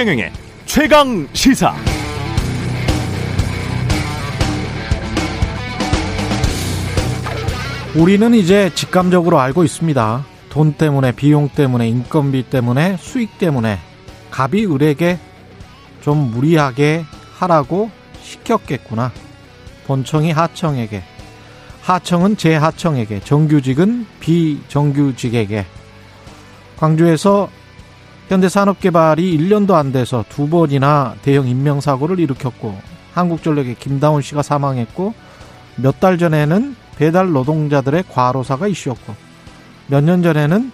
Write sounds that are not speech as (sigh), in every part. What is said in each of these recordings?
최경영의 최강 시사. 우리는 이제 직감적으로 알고 있습니다. 돈 때문에, 비용 때문에, 인건비 때문에, 수익 때문에 갑이 을에게 좀 무리하게 하라고 시켰겠구나. 본청이 하청에게, 하청은 재하청에게, 정규직은 비정규직에게. 광주에서 현대 산업개발이 1년도 안 돼서 두 번이나 대형 인명사고를 일으켰고, 한국전력의 김다운 씨가 사망했고, 몇 달 전에는 배달 노동자들의 과로사가 이슈였고 몇 년 전에는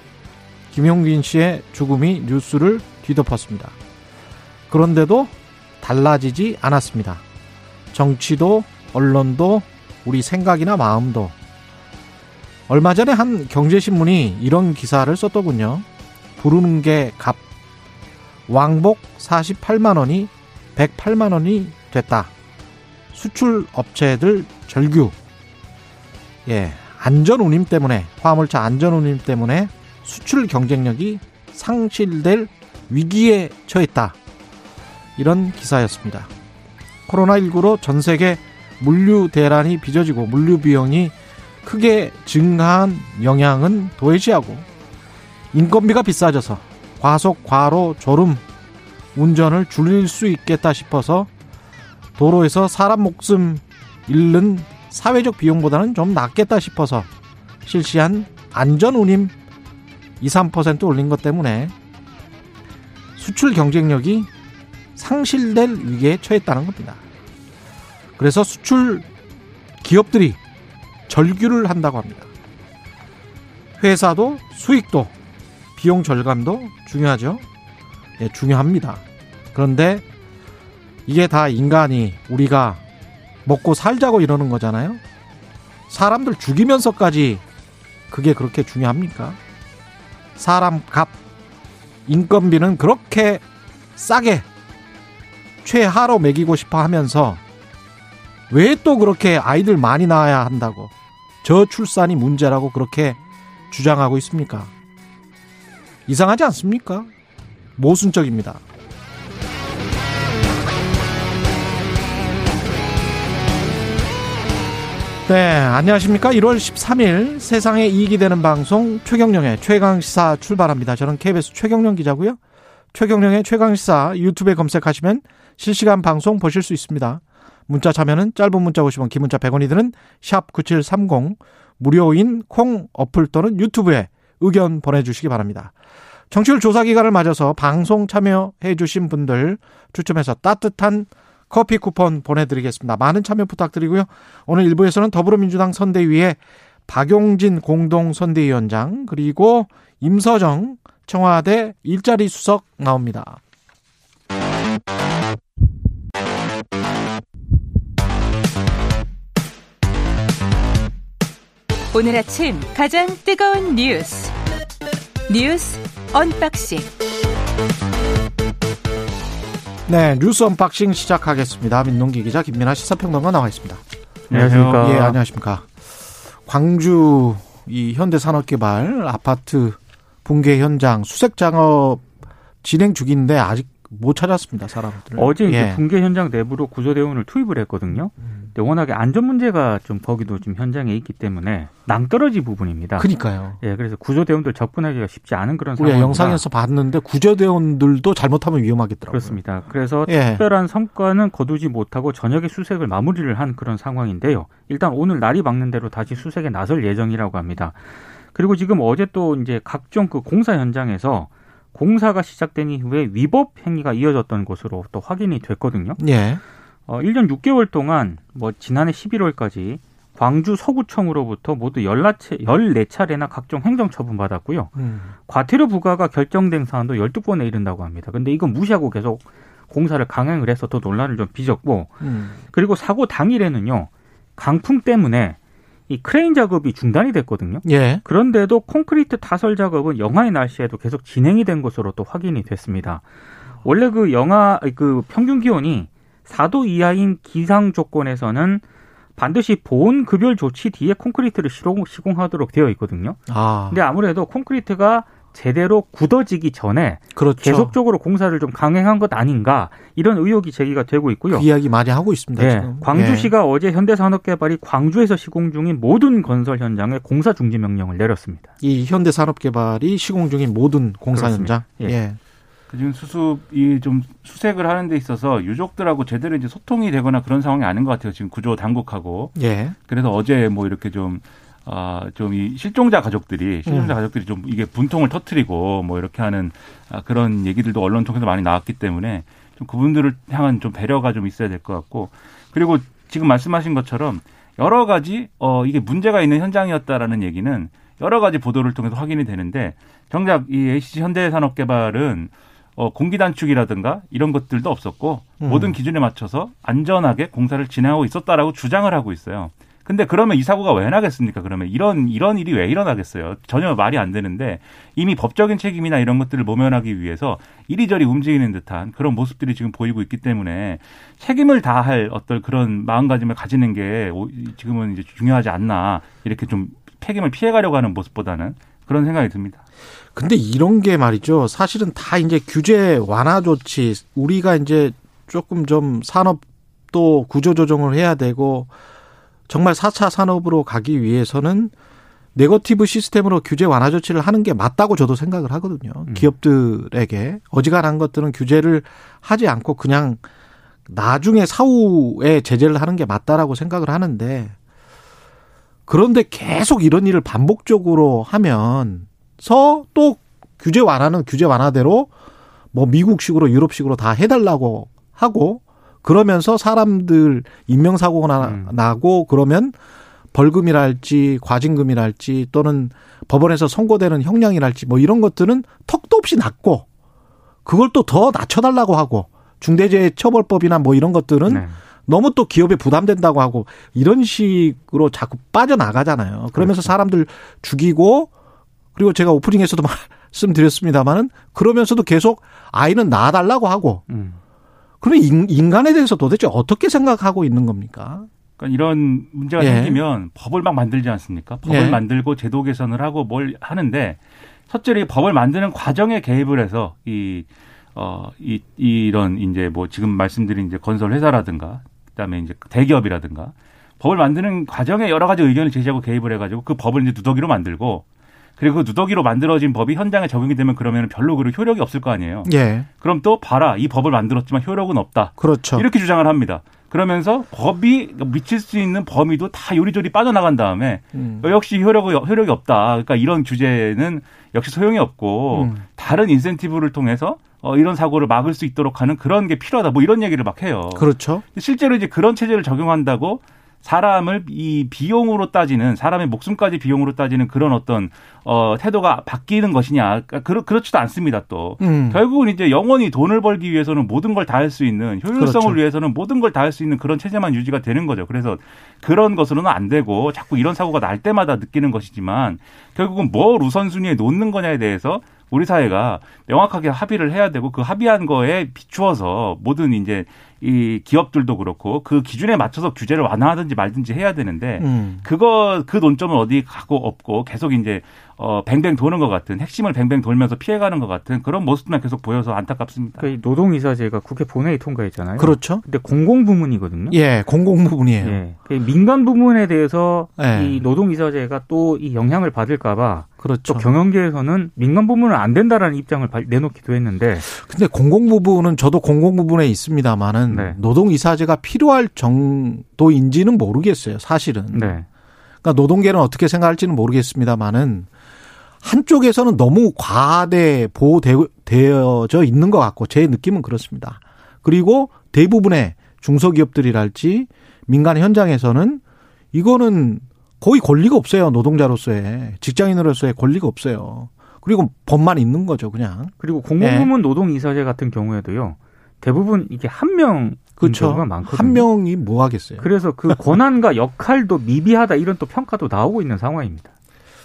김용빈 씨의 죽음이 뉴스를 뒤덮었습니다. 그런데도 달라지지 않았습니다. 정치도 언론도 우리 생각이나 마음도 얼마 전에 한 경제신문이 이런 기사를 썼더군요. 부르는 게 값. 왕복 48만 원이 108만 원이 됐다. 수출 업체들 절규. 예, 안전 운임 때문에 화물차 안전 운임 때문에 수출 경쟁력이 상실될 위기에 처했다. 이런 기사였습니다. 코로나19로 전 세계 물류 대란이 빚어지고 물류 비용이 크게 증가한 영향은 도외시하고 인건비가 비싸져서 과속, 과로, 졸음, 운전을 줄일 수 있겠다 싶어서 도로에서 사람 목숨 잃는 사회적 비용보다는 좀 낫겠다 싶어서 실시한 안전 운임 2, 3% 올린 것 때문에 수출 경쟁력이 상실될 위기에 처했다는 겁니다. 그래서 수출 기업들이 절규를 한다고 합니다. 회사도 수익도 비용 절감도 중요하죠. 예, 중요합니다. 그런데 이게 다 인간이 우리가 먹고 살자고 이러는 거잖아요. 사람들 죽이면서까지 그게 그렇게 중요합니까? 사람 값, 인건비는 그렇게 싸게 최하로 매기고 싶어 하면서 왜 또 그렇게 아이들 많이 낳아야 한다고 저출산이 문제라고 그렇게 주장하고 있습니까? 이상하지 않습니까? 모순적입니다. 네, 안녕하십니까. 1월 13일 세상에 이익이 되는 방송 최경령의 최강시사 출발합니다. 저는 KBS 최경령 기자고요. 최경령의 최강시사 유튜브에 검색하시면 실시간 방송 보실 수 있습니다. 문자 참여는 짧은 문자 오시면 긴 문자 100원이 드는 샵 9730 무료인 콩 어플 또는 유튜브에 의견 보내주시기 바랍니다. 정치율 조사 기간을 맞아서 방송 참여해 주신 분들 추첨해서 따뜻한 커피 쿠폰 보내드리겠습니다. 많은 참여 부탁드리고요. 오늘 일부에서는 더불어민주당 선대위에 박용진 공동선대위원장 그리고 임서정 청와대 일자리 수석 나옵니다. 오늘 아침 가장 뜨거운 뉴스 뉴스 unboxing 네, 뉴스 unboxing 시작하겠습니다. 민동기 기자 김민하 시사평론가 나와 있습니다. 안녕하십니까. 예, 안녕하십니까. 광주 이 현대산업개발 아파트 붕괴 현장 수색 작업 진행 중인데 아직 못 찾았습니다, 사람들. 어제 이제 예. 붕괴 현장 내부로 구조대원을 투입을 했거든요. 음. 근데 워낙에 안전 문제가 좀 거기도 좀 현장에 있기 때문에 낭떠러지 부분입니다. 그니까요. 예, 그래서 구조대원들 접근하기가 쉽지 않은 그런 우리가 상황입니다. 영상에서 봤는데 구조대원들도 잘못하면 위험하겠더라고요. 그렇습니다. 그래서 예. 특별한 성과는 거두지 못하고 저녁에 수색을 마무리를 한 그런 상황인데요. 일단 오늘 날이 막는 대로 다시 수색에 나설 예정이라고 합니다. 그리고 지금 어제 또 이제 각종 그 공사 현장에서 공사가 시작된 이후에 위법 행위가 이어졌던 것으로 또 확인이 됐거든요. 예. 어, 1년 6개월 동안 뭐 지난해 11월까지 광주 서구청으로부터 모두 14차례, 14차례나 각종 행정 처분 받았고요. 음. 과태료 부과가 결정된 사안도 12건에 이른다고 합니다. 근데 이건 무시하고 계속 공사를 강행을 해서 더 논란을 좀 빚었고 음. 그리고 사고 당일에는요. 강풍 때문에 이 크레인 작업이 중단이 됐거든요. 예. 그런데도 콘크리트 타설 작업은 영하의 날씨에도 계속 진행이 된 것으로 또 확인이 됐습니다. 원래 그 영하 그 평균 기온이 4도 이하인 기상 조건에서는 반드시 보온 급열 조치 뒤에 콘크리트를 시공, 시공하도록 되어 있거든요. 아. 근데 아무래도 콘크리트가 제대로 굳어지기 전에 그렇죠. 계속적으로 공사를 좀 강행한 것 아닌가 이런 의혹이 제기가 되고 있고요. 그 이야기 많이 하고 있습니다. 네, 지금. 광주시가 예. 어제 현대산업개발이 광주에서 시공 중인 모든 건설 현장에 공사 중지 명령을 내렸습니다. 이 현대산업개발이 시공 중인 모든 공사 현장. 그렇습니다. 예. 예. 그 지금 수습이 좀 수색을 하는 데 있어서 유족들하고 제대로 이제 소통이 되거나 그런 상황이 아닌 것 같아요. 지금 구조 당국하고. 예. 그래서 어제 뭐 이렇게 좀, 아, 좀 이 실종자 가족들이, 실종자 음. 가족들이 좀 이게 분통을 터트리고 뭐 이렇게 하는 아, 그런 얘기들도 언론 통해서 많이 나왔기 때문에 좀 그분들을 향한 좀 배려가 좀 있어야 될 것 같고 그리고 지금 말씀하신 것처럼 여러 가지 어, 이게 문제가 있는 현장이었다라는 얘기는 여러 가지 보도를 통해서 확인이 되는데 정작 이 HC 현대산업개발은 어, 공기 단축이라든가 이런 것들도 없었고 음. 모든 기준에 맞춰서 안전하게 공사를 진행하고 있었다라고 주장을 하고 있어요. 근데 그러면 이 사고가 왜 나겠습니까? 그러면 이런 이런 일이 왜 일어나겠어요? 전혀 말이 안 되는데 이미 법적인 책임이나 이런 것들을 모면하기 위해서 이리저리 움직이는 듯한 그런 모습들이 지금 보이고 있기 때문에 책임을 다할 어떤 그런 마음가짐을 가지는 게 오- 지금은 이제 중요하지 않나 이렇게 좀 책임을 피해가려고 하는 모습보다는 그런 생각이 듭니다. 근데 이런 게 말이죠. 사실은 다 이제 규제 완화 조치, 우리가 이제 조금 좀 산업도 구조 조정을 해야 되고, 정말 4차 산업으로 가기 위해서는 네거티브 시스템으로 규제 완화 조치를 하는 게 맞다고 저도 생각을 하거든요. 기업들에게 어지간한 것들은 규제를 하지 않고 그냥 나중에 사후에 제재를 하는 게 맞다라고 생각을 하는데 그런데 계속 이런 일을 반복적으로 하면서 또 규제 완화는 규제 완화대로 뭐 미국식으로 유럽식으로 다 해달라고 하고 그러면서 사람들 인명사고가 음. 나, 고 그러면 벌금이랄지 과징금이랄지 또는 법원에서 선고되는 형량이랄지 뭐 이런 것들은 턱도 없이 낮고 그걸 또 더 낮춰달라고 하고 중대재해처벌법이나 뭐 이런 것들은 네. 너무 또 기업에 부담된다고 하고 이런 식으로 자꾸 빠져나가잖아요. 그러면서 그렇죠. 사람들 죽이고 그리고 제가 오프닝에서도 (laughs) 말씀드렸습니다마는 그러면서도 계속 아이는 낳아달라고 하고 음. 인- 인간에 대해서 도대체 어떻게 생각하고 있는 겁니까? 그러니까 이런 문제가 예. 생기면 법을 막 만들지 않습니까? 법을 예. 만들고 제도 개선을 하고 뭘 하는데 첫째로 이 법을 만드는 과정에 개입을 해서 이 어, 이, 이런 이제 뭐 지금 말씀드린 이제 건설 회사라든가 그 다음에 이제 대기업이라든가 법을 만드는 과정에 여러 가지 의견을 제시하고 개입을 해가지고 그 법을 이제 누더기로 만들고 그리고 그 누더기로 만들어진 법이 현장에 적용이 되면 그러면 별로 그 효력이 없을 거 아니에요. 예. 그럼 또 봐라 이 법을 만들었지만 효력은 없다. 그렇죠. 이렇게 주장을 합니다. 그러면서 법이 미칠 수 있는 범위도 다 요리조리 빠져나간 다음에 음. 역시 효력이, 효력이 없다. 그러니까 이런 규제는 역시 소용이 없고 음. 다른 인센티브를 통해서 어, 이런 사고를 막을 수 있도록 하는 그런 게 필요하다. 뭐 이런 얘기를 막 해요. 그렇죠. 실제로 이제 그런 체제를 적용한다고 사람을 이 비용으로 따지는 사람의 목숨까지 비용으로 따지는 그런 어떤 어 태도가 바뀌는 것이냐 그러니까 그렇 그렇지도 않습니다 또 음. 결국은 이제 영원히 돈을 벌기 위해서는 모든 걸 다 할 수 있는 효율성을 그렇죠. 위해서는 모든 걸 다 할 수 있는 그런 체제만 유지가 되는 거죠. 그래서 그런 것으로는 안 되고 자꾸 이런 사고가 날 때마다 느끼는 것이지만 결국은 뭘 우선순위에 놓는 거냐에 대해서 우리 사회가 명확하게 합의를 해야 되고 그 합의한 거에 비추어서 모든 이제 이 기업들도 그렇고 그 기준에 맞춰서 규제를 완화하든지 말든지 해야 되는데 음. 그거 그 논점은 어디 가고 없고 계속 이제 어 뱅뱅 도는 것 같은 핵심을 뱅뱅 돌면서 피해가는 것 같은 그런 모습만 계속 보여서 안타깝습니다. 그러니까 이 노동이사제가 국회 본회의 통과했잖아요. 그렇죠. 근데 공공 부문이거든요. 예, 공공 부분이에요. 예. 그 민간 부문에 대해서 예. 이 노동이사제가 또 이 영향을 받을까봐 그렇죠. 또 경영계에서는 민간 부문은 안 된다라는 입장을 발- 내놓기도 했는데 근데 공공 부분은 저도 공공 부분에 있습니다만은 네. 노동 이사제가 필요할 정도인지는 모르겠어요. 사실은. 네. 그러니까 노동계는 어떻게 생각할지는 모르겠습니다만은 한쪽에서는 너무 과대 보호되어져 있는 것 같고 제 느낌은 그렇습니다. 그리고 대부분의 중소기업들이랄지 민간 현장에서는 이거는 거의 권리가 없어요. 노동자로서의 직장인으로서의 권리가 없어요. 그리고 법만 있는 거죠, 그냥. 그리고 네. 공공부문 노동이사제 같은 경우에도 대부분 이게 한 명 그렇죠. 경우가 많거든요. 한 명이 뭐 하겠어요. 그래서 그 (laughs) 권한과 역할도 미비하다 이런 또 평가도 나오고 있는 상황입니다.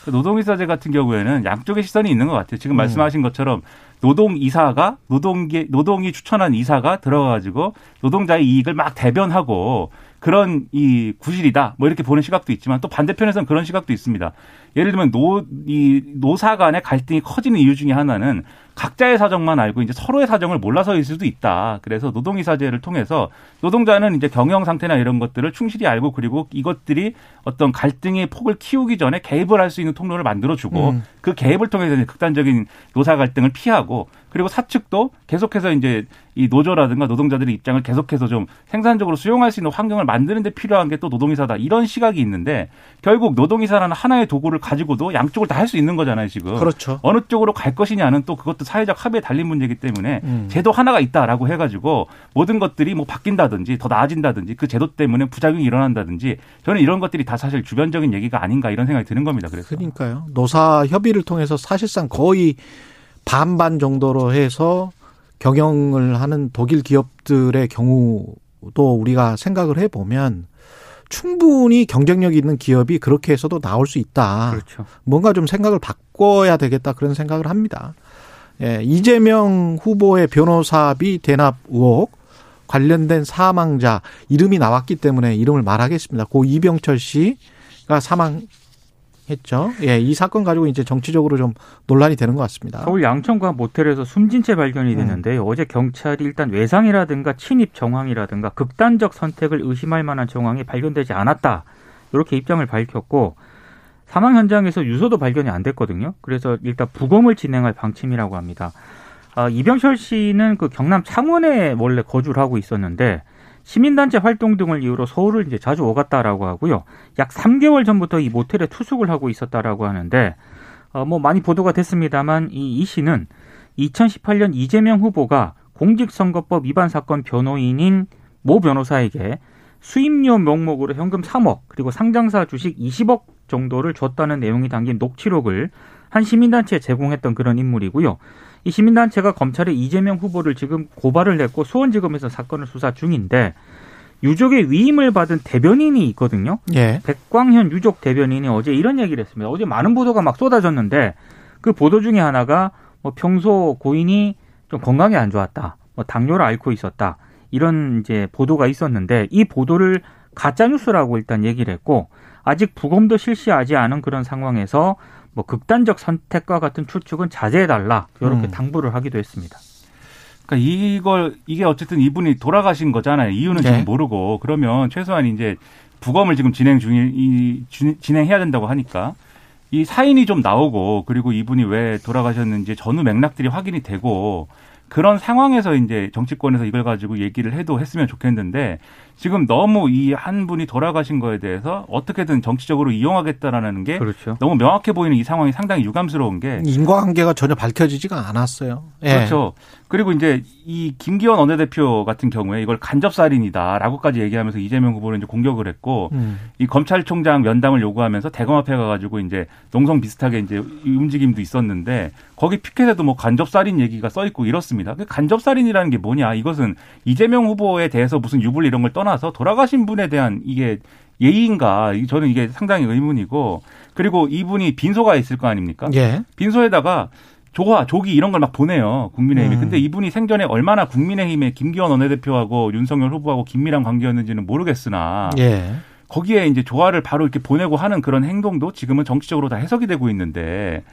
그 노동이사제 같은 경우에는 양쪽의 시선이 있는 것 같아요. 지금 음. 말씀하신 것처럼 노동이사가 노동계 노동이 추천한 이사가 들어가가지고 노동자의 이익을 막 대변하고 그런 이 구실이다. 뭐 이렇게 보는 시각도 있지만 또 반대편에서는 그런 시각도 있습니다. 예를 들면 노, 이 노사 간의 갈등이 커지는 이유 중에 하나는 각자의 사정만 알고 이제 서로의 사정을 몰라서일 수도 있다. 그래서 노동이사제를 통해서 노동자는 이제 경영 상태나 이런 것들을 충실히 알고 그리고 이것들이 어떤 갈등의 폭을 키우기 전에 개입을 할 수 있는 통로를 만들어주고 음. 그 개입을 통해서 극단적인 노사 갈등을 피하고 그리고 사측도 계속해서 이제 이 노조라든가 노동자들의 입장을 계속해서 좀 생산적으로 수용할 수 있는 환경을 만드는 데 필요한 게 또 노동이사다. 이런 시각이 있는데 결국 노동이사라는 하나의 도구를 가지고도 양쪽을 다 할 수 있는 거잖아요, 지금. 그렇죠. 어느 쪽으로 갈 것이냐는 또 그것도 사회적 합의에 달린 문제이기 때문에 음. 제도 하나가 있다라고 해 가지고 모든 것들이 뭐 바뀐다든지 더 나아진다든지 그 제도 때문에 부작용이 일어난다든지 저는 이런 것들이 다 사실 주변적인 얘기가 아닌가 이런 생각이 드는 겁니다. 그래서. 그러니까요. 노사 협의를 통해서 사실상 거의 반반 정도로 해서 경영을 하는 독일 기업들의 경우도 우리가 생각을 해보면 충분히 경쟁력 있는 기업이 그렇게 해서도 나올 수 있다. 그렇죠. 뭔가 좀 생각을 바꿔야 되겠다 그런 생각을 합니다. 예, 이재명 후보의 변호사비 대납 의혹 관련된 사망자 이름이 나왔기 때문에 이름을 말하겠습니다. 고 이병철 씨가 사망 했죠. 예, 이 사건 가지고 이제 정치적으로 좀 논란이 되는 것 같습니다. 서울 양천구 모텔에서 숨진 채 발견이 됐는데요. 음. 어제 경찰이 일단 외상이라든가 침입 정황이라든가 극단적 선택을 의심할 만한 정황이 발견되지 않았다. 이렇게 입장을 밝혔고 사망 현장에서 유서도 발견이 안 됐거든요. 그래서 일단 부검을 진행할 방침이라고 합니다. 아, 이병철 씨는 그 경남 창원에 원래 거주를 하고 있었는데 시민단체 활동 등을 이유로 서울을 이제 자주 오갔다라고 하고요. 약 3개월 전부터 이 모텔에 투숙을 하고 있었다라고 하는데 어, 뭐 많이 보도가 됐습니다만 이, 이 씨는 2018년 이재명 후보가 공직선거법 위반 사건 변호인인 모 변호사에게 수임료 명목으로 현금 3억 그리고 상장사 주식 20억 정도를 줬다는 내용이 담긴 녹취록을 한 시민단체에 제공했던 그런 인물이고요. 이 시민단체가 검찰에 이재명 후보를 지금 고발을 했고 수원지검에서 사건을 수사 중인데 유족의 위임을 받은 대변인이 있거든요. 예. 백광현 유족 대변인이 어제 이런 얘기를 했습니다. 어제 많은 보도가 막 쏟아졌는데 그 보도 중에 하나가 뭐 평소 고인이 좀 건강이 안 좋았다. 뭐 당뇨를 앓고 있었다. 이런 이제 보도가 있었는데 이 보도를 가짜 뉴스라고 일단 얘기를 했고 아직 부검도 실시하지 않은 그런 상황에서 뭐 극단적 선택과 같은 추측은 자제해 달라 이렇게 음. 당부를 하기도 했습니다. 그러니까 이걸 이게 어쨌든 이분이 돌아가신 거잖아요. 이유는 네. 지금 모르고 그러면 최소한 이제 부검을 지금 진행 중이 이 진행해야 된다고 하니까 이 사인이 좀 나오고 그리고 이분이 왜 돌아가셨는지 전후 맥락들이 확인이 되고 그런 상황에서 이제 정치권에서 이걸 가지고 얘기를 해도 했으면 좋겠는데 지금 너무 이 한 분이 돌아가신 거에 대해서 어떻게든 정치적으로 이용하겠다라는 게 그렇죠. 너무 명확해 보이는 이 상황이 상당히 유감스러운 게 인과관계가 전혀 밝혀지지가 않았어요. 예. 그렇죠. 그리고 이제 이 김기현 원내대표 같은 경우에 이걸 간접살인이다라고까지 얘기하면서 이재명 후보를 이제 공격을 했고 음. 이 검찰총장 면담을 요구하면서 대검 앞에 가가지고 이제 농성 비슷하게 이제 움직임도 있었는데 거기 피켓에도 뭐 간접살인 얘기가 써 있고 이렇습니다. 그 간접살인이라는 게 뭐냐? 이것은 이재명 후보에 대해서 무슨 유불 이런 걸 떠나 서 돌아가신 분에 대한 이게 예의인가? 저는 이게 상당히 의문이고 그리고 이분이 빈소가 있을 거 아닙니까? 예. 빈소에다가 조화, 조기 이런 걸 막 보내요. 국민의힘이. 음. 근데 이분이 생전에 얼마나 국민의힘의 김기현 원내대표하고 윤석열 후보하고 긴밀한 관계였는지는 모르겠으나 예. 거기에 이제 조화를 바로 이렇게 보내고 하는 그런 행동도 지금은 정치적으로 다 해석이 되고 있는데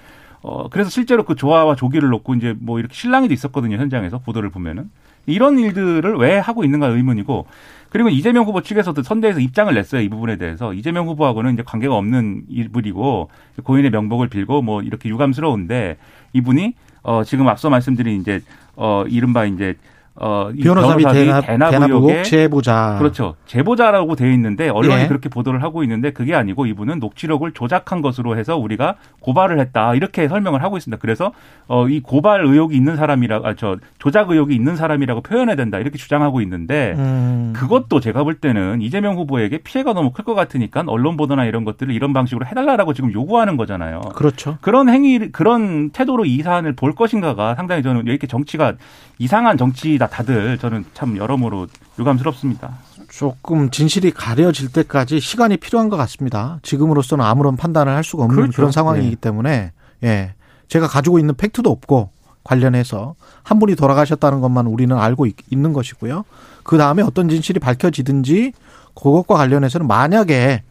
어 그래서 실제로 그 조화와 조기를 놓고 이제 뭐 이렇게 실랑이도 있었거든요 현장에서 보도를 보면은 이런 일들을 왜 하고 있는가 의문이고 그리고 이재명 후보 측에서도 선대에서 입장을 냈어요 이 부분에 대해서. 이재명 후보하고는 이제 관계가 없는 일분이고 고인의 명복을 빌고 뭐 이렇게 유감스러운데 이분이 어 지금 앞서 말씀드린 이제 어 이른바 이제 어, 변호사비 대납, 대납, 대납 의혹 제보자. 그렇죠. 제보자라고 되어 있는데 언론이 예. 그렇게 보도를 하고 있는데 그게 아니고 이분은 녹취록을 조작한 것으로 해서 우리가 고발을 했다 이렇게 설명을 하고 있습니다. 그래서 어, 이 고발 의혹이 있는 사람이라 아, 저 조작 의혹이 있는 사람이라고 표현해야 된다 이렇게 주장하고 있는데 음. 그것도 제가 볼 때는 이재명 후보에게 피해가 너무 클 것 같으니까 언론 보도나 이런 것들을 이런 방식으로 해달라라고 지금 요구하는 거잖아요. 그렇죠. 그런 행위 그런 태도로 이 사안을 볼 것인가가 상당히 저는 이렇게 정치가 이상한 정치다 다들 저는 참 여러모로 유감스럽습니다. 조금 진실이 가려질 때까지 시간이 필요한 것 같습니다. 지금으로서는 아무런 판단을 할 수가 없는 그렇죠. 그런 상황이기 네. 때문에 예 제가 가지고 있는 팩트도 없고 관련해서 한 분이 돌아가셨다는 것만 우리는 알고 있 는 것이고요. 그 다음에 어떤 진실이 밝혀지든지 그것과 관련해서는 만약에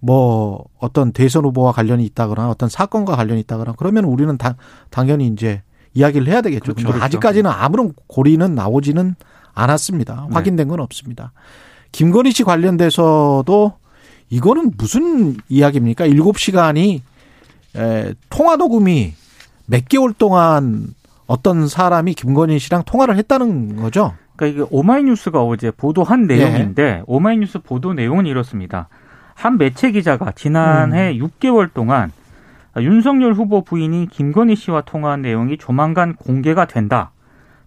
뭐 어떤 대선 후보와 관련이 있다거나 어떤 사건과 관련이 있다거나 그러면 우리는 당, 당연히 이제 이야기를 해야 되겠죠. 그렇죠, 그렇죠. 아직까지는 아무런 고리는 나오지는 않았습니다. 네. 확인된 건 없습니다. 김건희 씨 관련돼서도 이거는 무슨 이야기입니까? 일곱 시간이 에, 통화 녹음이 몇 개월 동안 어떤 사람이 김건희 씨랑 통화를 했다는 거죠. 그러니까 이게 오마이뉴스가 어제 보도한 예. 내용인데 오마이뉴스 보도 내용은 이렇습니다. 한 매체 기자가 지난해 음. 6개월 동안 윤석열 후보 부인이 김건희 씨와 통화한 내용이 조만간 공개가 된다.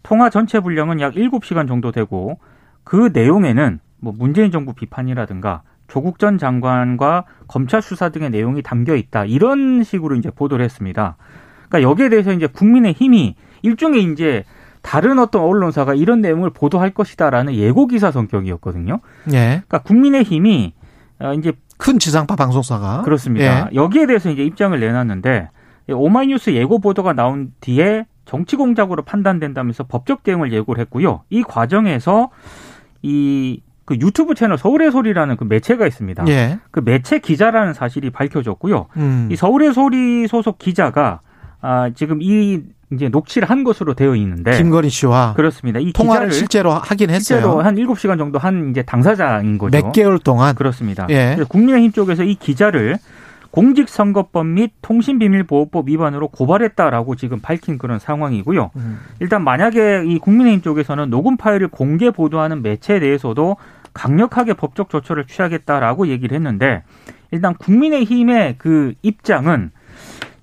통화 전체 분량은 약 7시간 정도 되고 그 내용에는 뭐 문재인 정부 비판이라든가 조국 전 장관과 검찰 수사 등의 내용이 담겨 있다. 이런 식으로 이제 보도를 했습니다. 그러니까 여기에 대해서 이제 국민의 힘이 일종의 이제 다른 어떤 언론사가 이런 내용을 보도할 것이다라는 예고 기사 성격이었거든요. 예. 그러니까 국민의 힘이 어, 이제 큰 지상파 방송사가 그렇습니다. 예. 여기에 대해서 이제 입장을 내놨는데 오마이뉴스 예고 보도가 나온 뒤에 정치 공작으로 판단된다면서 법적 대응을 예고를 했고요. 이 과정에서 이 그 유튜브 채널 서울의 소리라는 그 매체가 있습니다. 예. 그 매체 기자라는 사실이 밝혀졌고요. 음. 이 서울의 소리 소속 기자가 아, 지금 이 이제 녹취를 한 것으로 되어 있는데 김건희 씨와 그렇습니다. 이 통화를 실제로 하긴 실제로 했어요. 한 7시간 정도 한 이제 당사자인 거죠. 몇 개월 동안 그렇습니다. 예. 국민의힘 쪽에서 이 기자를 공직선거법 및 통신비밀보호법 위반으로 고발했다라고 지금 밝힌 그런 상황이고요. 음. 일단 만약에 이 국민의힘 쪽에서는 녹음 파일을 공개 보도하는 매체에 대해서도 강력하게 법적 조처를 취하겠다라고 얘기를 했는데 일단 국민의힘의 그 입장은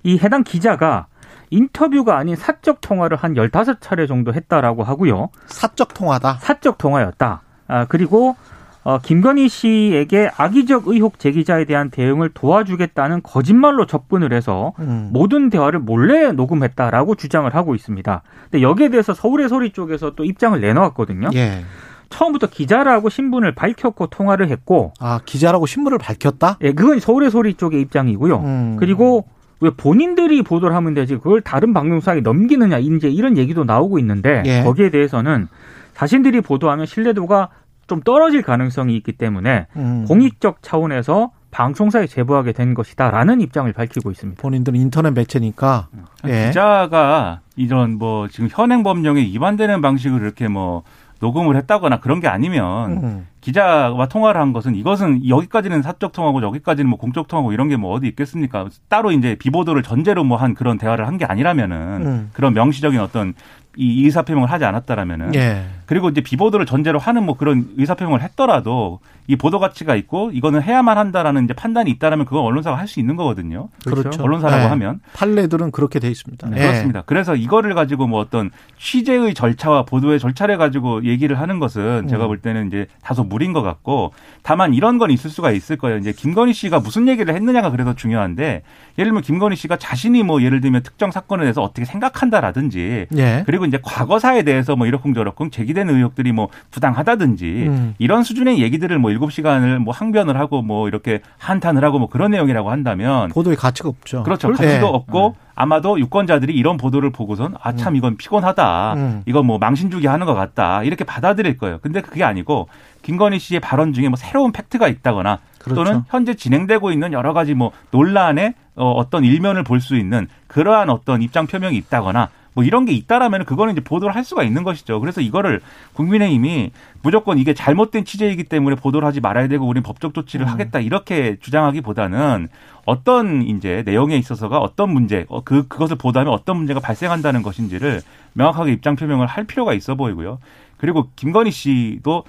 이 해당 기자가 인터뷰가 아닌 사적 통화를 한 15차례 정도 했다라고 하고요. 사적 통화다. 사적 통화였다. 아, 그리고 어, 김건희 씨에게 악의적 의혹 제기자에 대한 대응을 도와주겠다는 거짓말로 접근을 해서 음. 모든 대화를 몰래 녹음했다라고 주장을 하고 있습니다. 근데 여기에 대해서 서울의 소리 쪽에서 또 입장을 내놓았거든요. 예. 처음부터 기자라고 신분을 밝혔고 통화를 했고, 아 기자라고 신문을 밝혔다. 예, 그건 서울의 소리 쪽의 입장이고요. 음. 그리고 왜 본인들이 보도를 하면 되지 그걸 다른 방송사에 넘기느냐 이제 이런 얘기도 나오고 있는데 예. 거기에 대해서는 자신들이 보도하면 신뢰도가 좀 떨어질 가능성이 있기 때문에 음. 공익적 차원에서 방송사에 제보하게 된 것이다라는 입장을 밝히고 있습니다. 본인들은 인터넷 매체니까. 예. 기자가 이런 뭐 지금 현행 법령에 위반되는 방식으로 이렇게 뭐 녹음을 했다거나 그런 게 아니면 음. 기자와 통화를 한 것은 이것은 여기까지는 사적 통화고 여기까지는 뭐 공적 통화고 이런 게 뭐 어디 있겠습니까? 따로 이제 비보도를 전제로 뭐 한 그런 대화를 한 게 아니라면은 음. 그런 명시적인 어떤 이 의사표명을 하지 않았다라면은 예. 그리고 이제 비보도를 전제로 하는 뭐 그런 의사표명을 했더라도 이 보도 가치가 있고 이거는 해야만 한다라는 이제 판단이 있다라면 그건 언론사가 할 수 있는 거거든요. 그렇죠. 언론사라고 네. 하면 판례들은 그렇게 돼 있습니다. 네, 예. 그렇습니다. 그래서 이거를 가지고 뭐 어떤 취재의 절차와 보도의 절차를 가지고 얘기를 하는 것은 제가 음. 볼 때는 이제 다소 무리인 것 같고 다만 이런 건 있을 수가 있을 거예요. 이제 김건희 씨가 무슨 얘기를 했느냐가 그래서 중요한데 예를 들면 김건희 씨가 자신이 뭐 예를 들면 특정 사건에 대해서 어떻게 생각한다라든지 예. 그리고 이제 과거사에 대해서 뭐 이러쿵저러쿵 제기 되는 의혹들이 뭐 부당하다든지 음. 이런 수준의 얘기들을 뭐 일곱 시간을 뭐 항변을 하고 뭐 이렇게 한탄을 하고 뭐 그런 내용이라고 한다면 보도의 가치가 없죠. 그렇죠. 그렇죠. 가치도 예. 없고 아마도 유권자들이 이런 보도를 보고선 아 참 이건 피곤하다. 음. 이건 뭐 망신주기 하는 것 같다. 이렇게 받아들일 거예요. 근데 그게 아니고 김건희 씨의 발언 중에 뭐 새로운 팩트가 있다거나 그렇죠. 또는 현재 진행되고 있는 여러 가지 뭐 논란의 어, 어떤 일면을 볼 수 있는 그러한 어떤 입장 표명이 있다거나 뭐 이런 게 있다라면 그거는 이제 보도를 할 수가 있는 것이죠. 그래서 이거를 국민의힘이 무조건 이게 잘못된 취재이기 때문에 보도를 하지 말아야 되고 우리는 법적 조치를 음. 하겠다 이렇게 주장하기보다는 어떤 이제 내용에 있어서가 어떤 문제, 어, 그 그것을 보도하면 어떤 문제가 발생한다는 것인지를 명확하게 입장 표명을 할 필요가 있어 보이고요. 그리고 김건희 씨도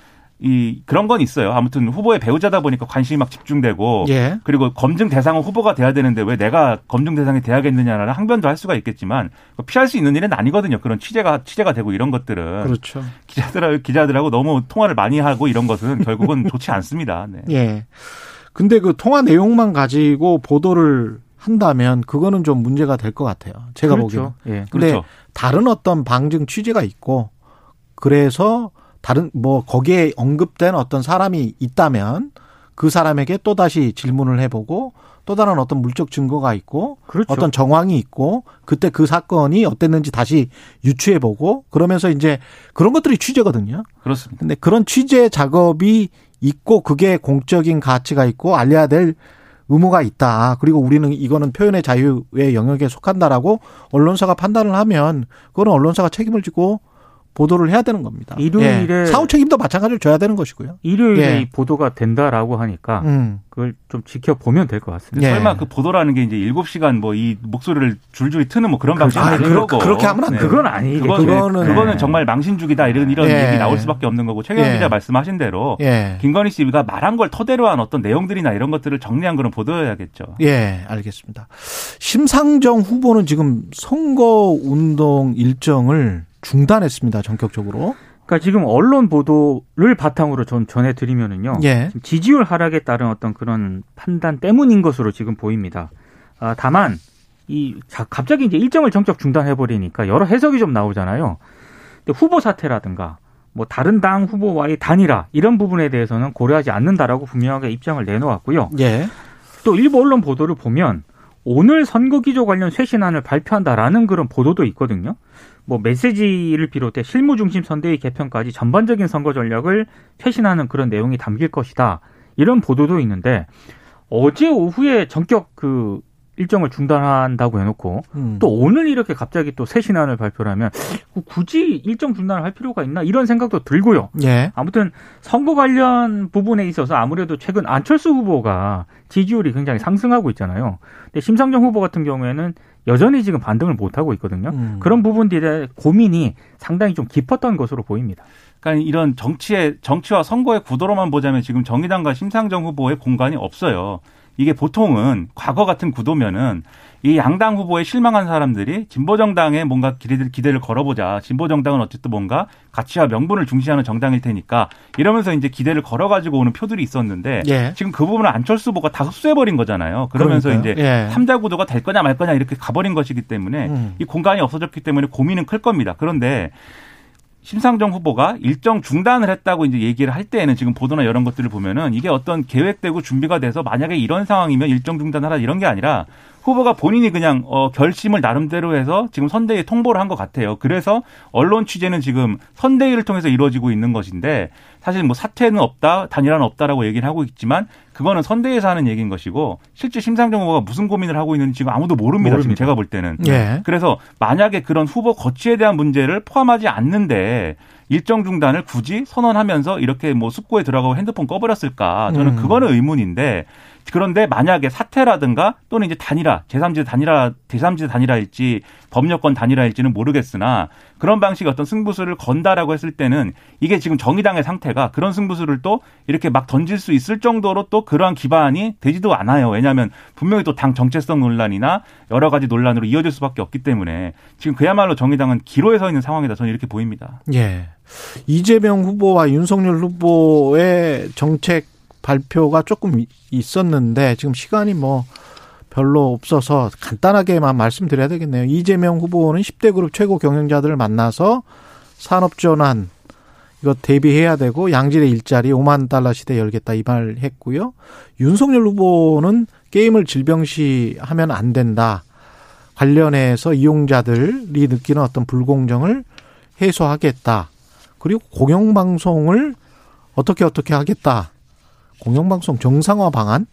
이 그런 건 있어요. 아무튼 후보의 배우자다 보니까 관심이 막 집중되고 예. 그리고 검증 대상은 후보가 돼야 되는데 왜 내가 검증 대상이 돼야겠느냐라는 항변도 할 수가 있겠지만 피할 수 있는 일은 아니거든요. 그런 취재가 취재가 되고 이런 것들은 그렇죠. 기자들 기자들하고 너무 통화를 많이 하고 이런 것은 결국은 (laughs) 좋지 않습니다. 네. 예. 근데 그 통화 내용만 가지고 보도를 한다면 그거는 좀 문제가 될 것 같아요. 제가 보기에는. 그렇죠. 예. 근데 그렇죠. 다른 어떤 방증 취재가 있고 그래서 다른 뭐 거기에 언급된 어떤 사람이 있다면 그 사람에게 또 다시 질문을 해보고 또 다른 어떤 물적 증거가 있고 그렇죠. 어떤 정황이 있고 그때 그 사건이 어땠는지 다시 유추해 보고 그러면서 이제 그런 것들이 취재거든요. 그렇습니다. 근데 그런 취재 작업이 있고 그게 공적인 가치가 있고 알려야 될 의무가 있다. 그리고 우리는 이거는 표현의 자유의 영역에 속한다라고 언론사가 판단을 하면 그거는 언론사가 책임을 지고 보도를 해야 되는 겁니다. 일요일에 예. 사후 책임도 마찬가지로 져야 되는 것이고요. 일요일에 예. 이 보도가 된다라고 하니까 음. 그걸 좀 지켜보면 될 것 같습니다. 예. 설마 그 보도라는 게 이제 7시간 뭐 이 목소리를 줄줄이 트는 뭐 그런 방식이 아, 아닐 그러- 거고. 그렇게 하면 안 돼요. 그건 아니겠죠. 그거는, 그거는- 그거는 예. 정말 망신주기다 이런 이런 예. 얘기 나올 수밖에 없는 거고 최경 예. 기자 말씀하신 대로 예. 김건희 씨가 말한 걸 토대로 한 어떤 내용들이나 이런 것들을 정리한 그런 보도여야겠죠. 예, 알겠습니다. 심상정 후보는 지금 선거 운동 일정을 중단했습니다. 전격적으로. 그러니까 지금 언론 보도를 바탕으로 전 전해드리면은요. 예. 지지율 하락에 따른 어떤 그런 판단 때문인 것으로 지금 보입니다. 아, 다만 이 자, 갑자기 이제 일정을 정적 중단해 버리니까 여러 해석이 좀 나오잖아요. 근데 후보 사퇴라든가 뭐 다른 당 후보와의 단일화 이런 부분에 대해서는 고려하지 않는다라고 분명하게 입장을 내놓았고요. 예. 또 일부 언론 보도를 보면 오늘 선거 기조 관련 쇄신안을 발표한다라는 그런 보도도 있거든요. 뭐 메시지를 비롯해 실무 중심 선대위 개편까지 전반적인 선거 전략을 쇄신하는 그런 내용이 담길 것이다. 이런 보도도 있는데 어제 오후에 전격 그 일정을 중단한다고 해놓고 음. 또 오늘 이렇게 갑자기 또 쇄신안을 발표를 하면 굳이 일정 중단을 할 필요가 있나 이런 생각도 들고요. 예. 아무튼 선거 관련 부분에 있어서 아무래도 최근 안철수 후보가 지지율이 굉장히 상승하고 있잖아요. 근데 심상정 후보 같은 경우에는 여전히 지금 반등을 못 하고 있거든요. 음. 그런 부분들에 고민이 상당히 좀 깊었던 것으로 보입니다. 그러니까 이런 정치의 정치와 선거의 구도로만 보자면 지금 정의당과 심상정 후보의 공간이 없어요. 이게 보통은 과거 같은 구도면은 이 양당 후보에 실망한 사람들이 진보정당에 뭔가 기대를, 기대를 걸어보자. 진보정당은 어쨌든 뭔가 가치와 명분을 중시하는 정당일 테니까 이러면서 이제 기대를 걸어가지고 오는 표들이 있었는데 예. 지금 그 부분을 안철수 후보가 다 흡수해버린 거잖아요. 그러면서 그러니까요. 이제 예. 삼자 구도가 될 거냐 말 거냐 이렇게 가버린 것이기 때문에 음. 이 공간이 없어졌기 때문에 고민은 클 겁니다. 그런데 심상정 후보가 일정 중단을 했다고 이제 얘기를 할 때에는 지금 보도나 이런 것들을 보면은 이게 어떤 계획되고 준비가 돼서 만약에 이런 상황이면 일정 중단하라 이런 게 아니라 후보가 본인이 그냥 어 결심을 나름대로 해서 지금 선대위에 통보를 한 것 같아요. 그래서 언론 취재는 지금 선대위를 통해서 이루어지고 있는 것인데 사실 뭐 사퇴는 없다, 단일화는 없다라고 얘기를 하고 있지만 그거는 선대위에서 하는 얘기인 것이고 실제 심상정 후보가 무슨 고민을 하고 있는지 지금 아무도 모릅니다. 지금 모릅니다. 제가 볼 때는. 예. 그래서 만약에 그런 후보 거취에 대한 문제를 포함하지 않는데 일정 중단을 굳이 선언하면서 이렇게 뭐 숙고에 들어가고 핸드폰 꺼버렸을까? 저는 음. 그거는 의문인데 그런데 만약에 사퇴라든가 또는 이제 단일화, 제3지대 단일화, 제3지대 단일화일지 법률권 단일화일지는 모르겠으나 그런 방식의 어떤 승부수를 건다라고 했을 때는 이게 지금 정의당의 상태가 그런 승부수를 또 이렇게 막 던질 수 있을 정도로 또 그러한 기반이 되지도 않아요. 왜냐하면 분명히 또 당 정체성 논란이나 여러 가지 논란으로 이어질 수밖에 없기 때문에 지금 그야말로 정의당은 기로에 서 있는 상황이다. 저는 이렇게 보입니다. 예. 이재명 후보와 윤석열 후보의 정책 발표가 조금 이- 있었는데 지금 시간이 뭐 별로 없어서 간단하게만 말씀드려야 되겠네요. 이재명 후보는 10대 그룹 최고 경영자들을 만나서 산업 전환 이거 대비해야 되고 양질의 일자리 5만 달러 시대 열겠다 이 말 했고요. 윤석열 후보는 게임을 질병시 하면 안 된다. 관련해서 이용자들이 느끼는 어떤 불공정을 해소하겠다. 그리고 공영방송을 어떻게 어떻게 하겠다. 공영방송 정상화 방안?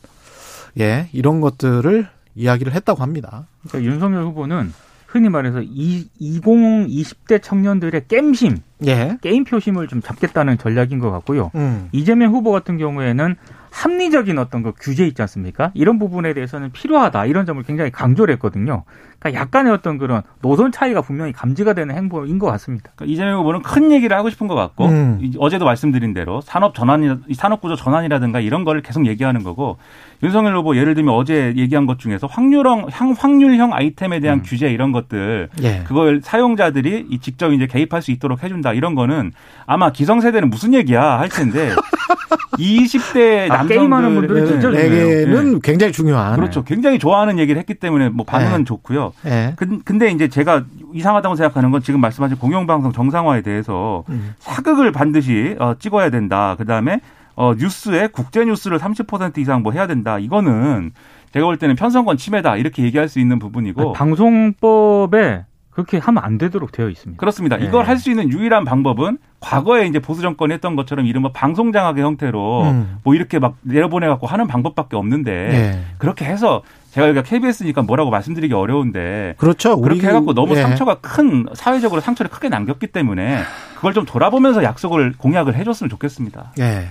예, 이런 것들을 이야기를 했다고 합니다. 그러니까 윤석열 후보는 흔히 말해서 이, 20, 20대 청년들의 겜심, 예. 게임 표심을 좀 잡겠다는 전략인 것 같고요. 음. 이재명 후보 같은 경우에는 합리적인 어떤 그 규제 있지 않습니까? 이런 부분에 대해서는 필요하다 이런 점을 굉장히 강조를 했거든요. 그러니까 약간의 어떤 그런 노선 차이가 분명히 감지가 되는 행보인 것 같습니다. 그러니까 이재명 후보는 큰 얘기를 하고 싶은 것 같고 음. 이- 어제도 말씀드린 대로 산업 전환이 산업 구조 전환이라든가 이런 거를 계속 얘기하는 거고 윤석열 후보 예를 들면 어제 얘기한 것 중에서 확률형 향- 확률형 아이템에 대한 음. 규제 이런 것들 예. 그걸 사용자들이 이 직접 이제 개입할 수 있도록 해준다 이런 거는 아마 기성세대는 무슨 얘기야 할 텐데 (laughs) 20대 아, 게임하는 분들은 진짜 남성들 내게는 굉장히 중요한. 그렇죠. 굉장히 좋아하는 얘기를 했기 때문에 뭐 반응은 네. 좋고요. 예. 근- 근데 이제 제가 이상하다고 생각하는 건 지금 말씀하신 공영방송 정상화에 대해서 음. 사극을 반드시 어, 찍어야 된다. 그 다음에 어, 뉴스에 국제 뉴스를 30% 이상 뭐 해야 된다. 이거는 제가 볼 때는 편성권 침해다 이렇게 얘기할 수 있는 부분이고 방송법에 그렇게 하면 안 되도록 되어 있습니다. 그렇습니다. 네. 이걸 할수 있는 유일한 방법은 과거에 이제 보수 정권이 했던 것처럼 이른바 방송 장악의 형태로 음. 뭐 이렇게 막 내려보내 갖고 하는 방법밖에 없는데 예. 그렇게 해서 제가 여기가 KBS니까 뭐라고 말씀드리기 어려운데 그렇죠. 우리 그렇게 해갖고 너무 예. 상처가 큰 사회적으로 상처를 크게 남겼기 때문에 그걸 좀 돌아보면서 약속을 공약을 해줬으면 좋겠습니다. 예.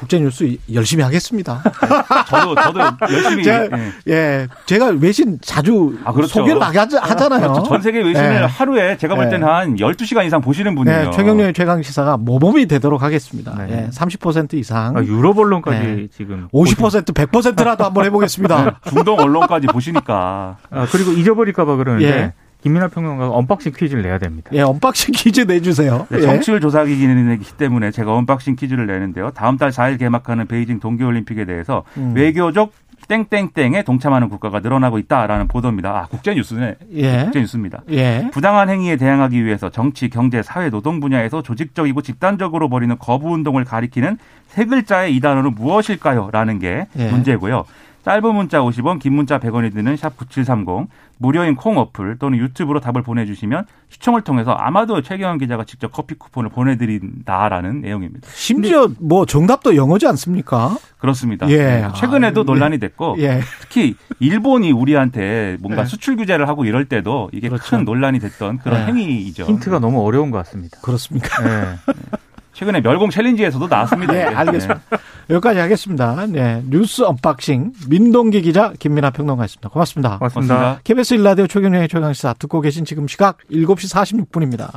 국제 뉴스 열심히 하겠습니다. 저도 저도 열심히 제가, 예. 예, 제가 외신 자주 아, 그렇죠. 소개를 하게 하자- 하잖아요. 그렇죠. 전 세계 외신을 예. 하루에 제가 볼 예. 때는 한 12시간 이상 보시는 분이에요. 네, 최경련의 최강 시사가 모범이 되도록 하겠습니다. 네. 예, 30% 이상, 아, 유럽 언론까지 네. 지금 50% 100%라도 한번 해 보겠습니다. (laughs) 중동 언론까지 보시니까 아, 그리고 잊어버릴까 봐 그러는데 예. 김민하 평론가가 unboxing 퀴즈를 내야 됩니다. 예, unboxing 퀴즈 내주세요. 네, 예. 정치율 조사기이기 때문에 제가 unboxing 퀴즈를 내는데요. 다음 달 4일 개막하는 베이징 동계올림픽에 대해서 음. 외교적 땡땡땡에 동참하는 국가가 늘어나고 있다라는 보도입니다. 아, 국제 뉴스네. 예. 국제 뉴스입니다. 예. 부당한 행위에 대항하기 위해서 정치, 경제, 사회, 노동 분야에서 조직적이고 집단적으로 벌이는 거부 운동을 가리키는 세 글자의 이 단어는 무엇일까요? 라는 게 예. 문제고요. 짧은 문자 50원, 긴 문자 100원이 드는 샵 9730, 무료인 콩 어플 또는 유튜브로 답을 보내주시면 시청을 통해서 아마도 최경환 기자가 직접 커피 쿠폰을 보내드린다라는 내용입니다. 심지어 뭐 정답도 영어지 않습니까? 그렇습니다. 예. 네, 최근에도 아, 논란이 됐고 예. 특히 일본이 우리한테 뭔가 네. 수출 규제를 하고 이럴 때도 이게 그렇죠. 큰 논란이 됐던 그런 네. 행위이죠. 힌트가 너무 어려운 것 같습니다. 그렇습니까? (laughs) 네. 최근에 멸공 challenge에서도 나왔습니다. (laughs) 네, 이게. 알겠습니다. 여기까지 하겠습니다. 네, 뉴스 unboxing 민동기 기자 김민하 평론가였습니다. 고맙습니다. 고맙습니다. 고맙습니다. KBS 일라디오 최경영의 최강시사 듣고 계신 지금 시각 7시 46분입니다.